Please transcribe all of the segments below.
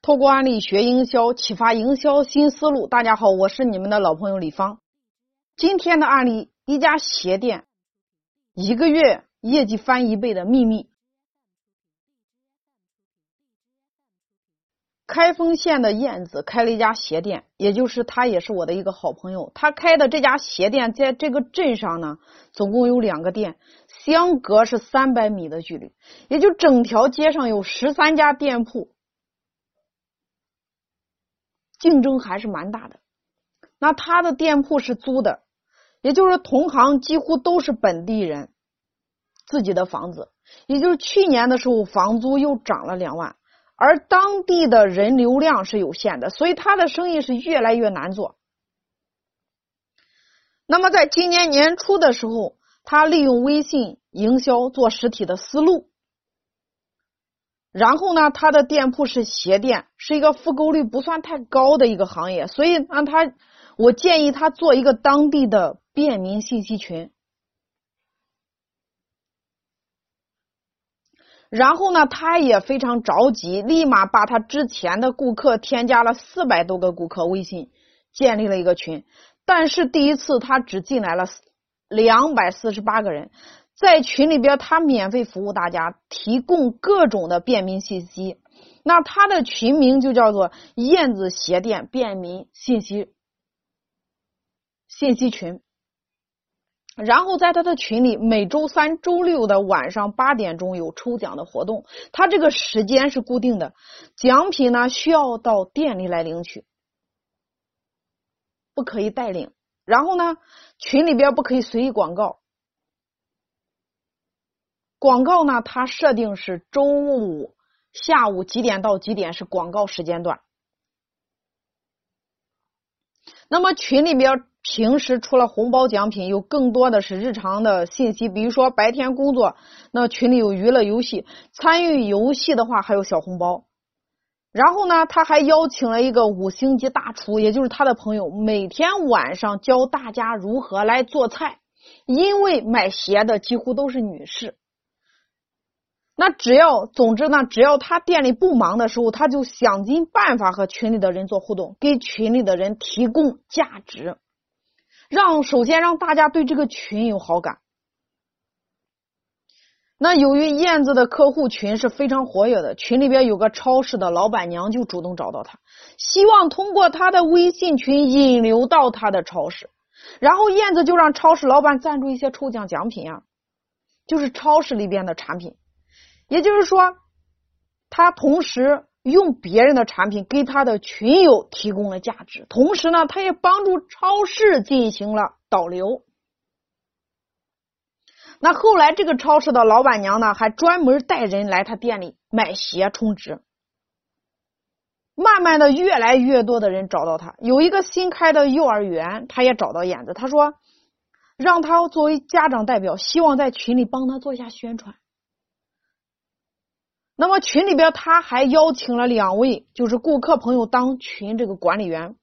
透过案例学营销，启发营销新思路。大家好，我是你们的老朋友李芳。今天的案例，一家鞋店一个月业绩翻一倍的秘密。开封县的燕子开了一家鞋店，也就是他也是我的一个好朋友。他开的这家鞋店在这个镇上呢，总共有两个店，相隔是三百米的距离，也就整条街上有十三家店铺。竞争还是蛮大的。那他的店铺是租的，也就是同行几乎都是本地人，自己的房子。也就是去年的时候，房租又涨了两万，而当地的人流量是有限的，所以他的生意是越来越难做。那么在今年年初的时候，他利用微信营销做实体的思路。然后呢，他的店铺是鞋店，是一个复购率不算太高的一个行业，所以让他，我建议他做一个当地的便民信息群。然后呢，他也非常着急，立马把他之前的顾客添加了四百多个顾客微信，建立了一个群。但是第一次他只进来了两百四十八个人。在群里边，他免费服务大家，提供各种的便民信息。那他的群名就叫做“燕子鞋店便民信息信息群”。然后在他的群里，每周三、周六的晚上八点钟有抽奖的活动，他这个时间是固定的，奖品呢需要到店里来领取，不可以代领。然后呢，群里边不可以随意广告。广告呢？它设定是周五下午几点到几点是广告时间段。那么群里边平时除了红包奖品，有更多的是日常的信息，比如说白天工作，那群里有娱乐游戏，参与游戏的话还有小红包。然后呢，他还邀请了一个五星级大厨，也就是他的朋友，每天晚上教大家如何来做菜。因为买鞋的几乎都是女士。那只要，总之呢，只要他店里不忙的时候，他就想尽办法和群里的人做互动，给群里的人提供价值，让首先让大家对这个群有好感。那由于燕子的客户群是非常活跃的，群里边有个超市的老板娘就主动找到他，希望通过他的微信群引流到他的超市，然后燕子就让超市老板赞助一些抽奖奖品啊，就是超市里边的产品。也就是说，他同时用别人的产品给他的群友提供了价值，同时呢，他也帮助超市进行了导流。那后来这个超市的老板娘呢，还专门带人来他店里买鞋充值。慢慢的，越来越多的人找到他。有一个新开的幼儿园，他也找到燕子，他说让他作为家长代表，希望在群里帮他做一下宣传。那么群里边他还邀请了两位，就是顾客朋友当群这个管理员，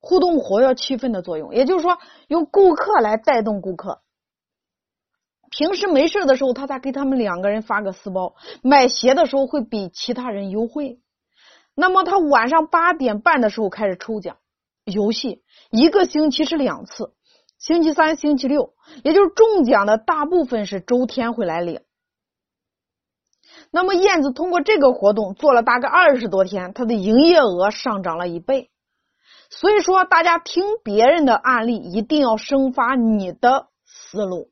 互动活跃气氛的作用。也就是说，由顾客来带动顾客。平时没事的时候，他再给他们两个人发个私包，买鞋的时候会比其他人优惠。那么他晚上八点半的时候开始抽奖游戏，一个星期是两次，星期三、星期六，也就是中奖的大部分是周天会来领。那么燕子通过这个活动做了大概二十多天，它的营业额上涨了一倍。所以说，大家听别人的案例，一定要生发你的思路。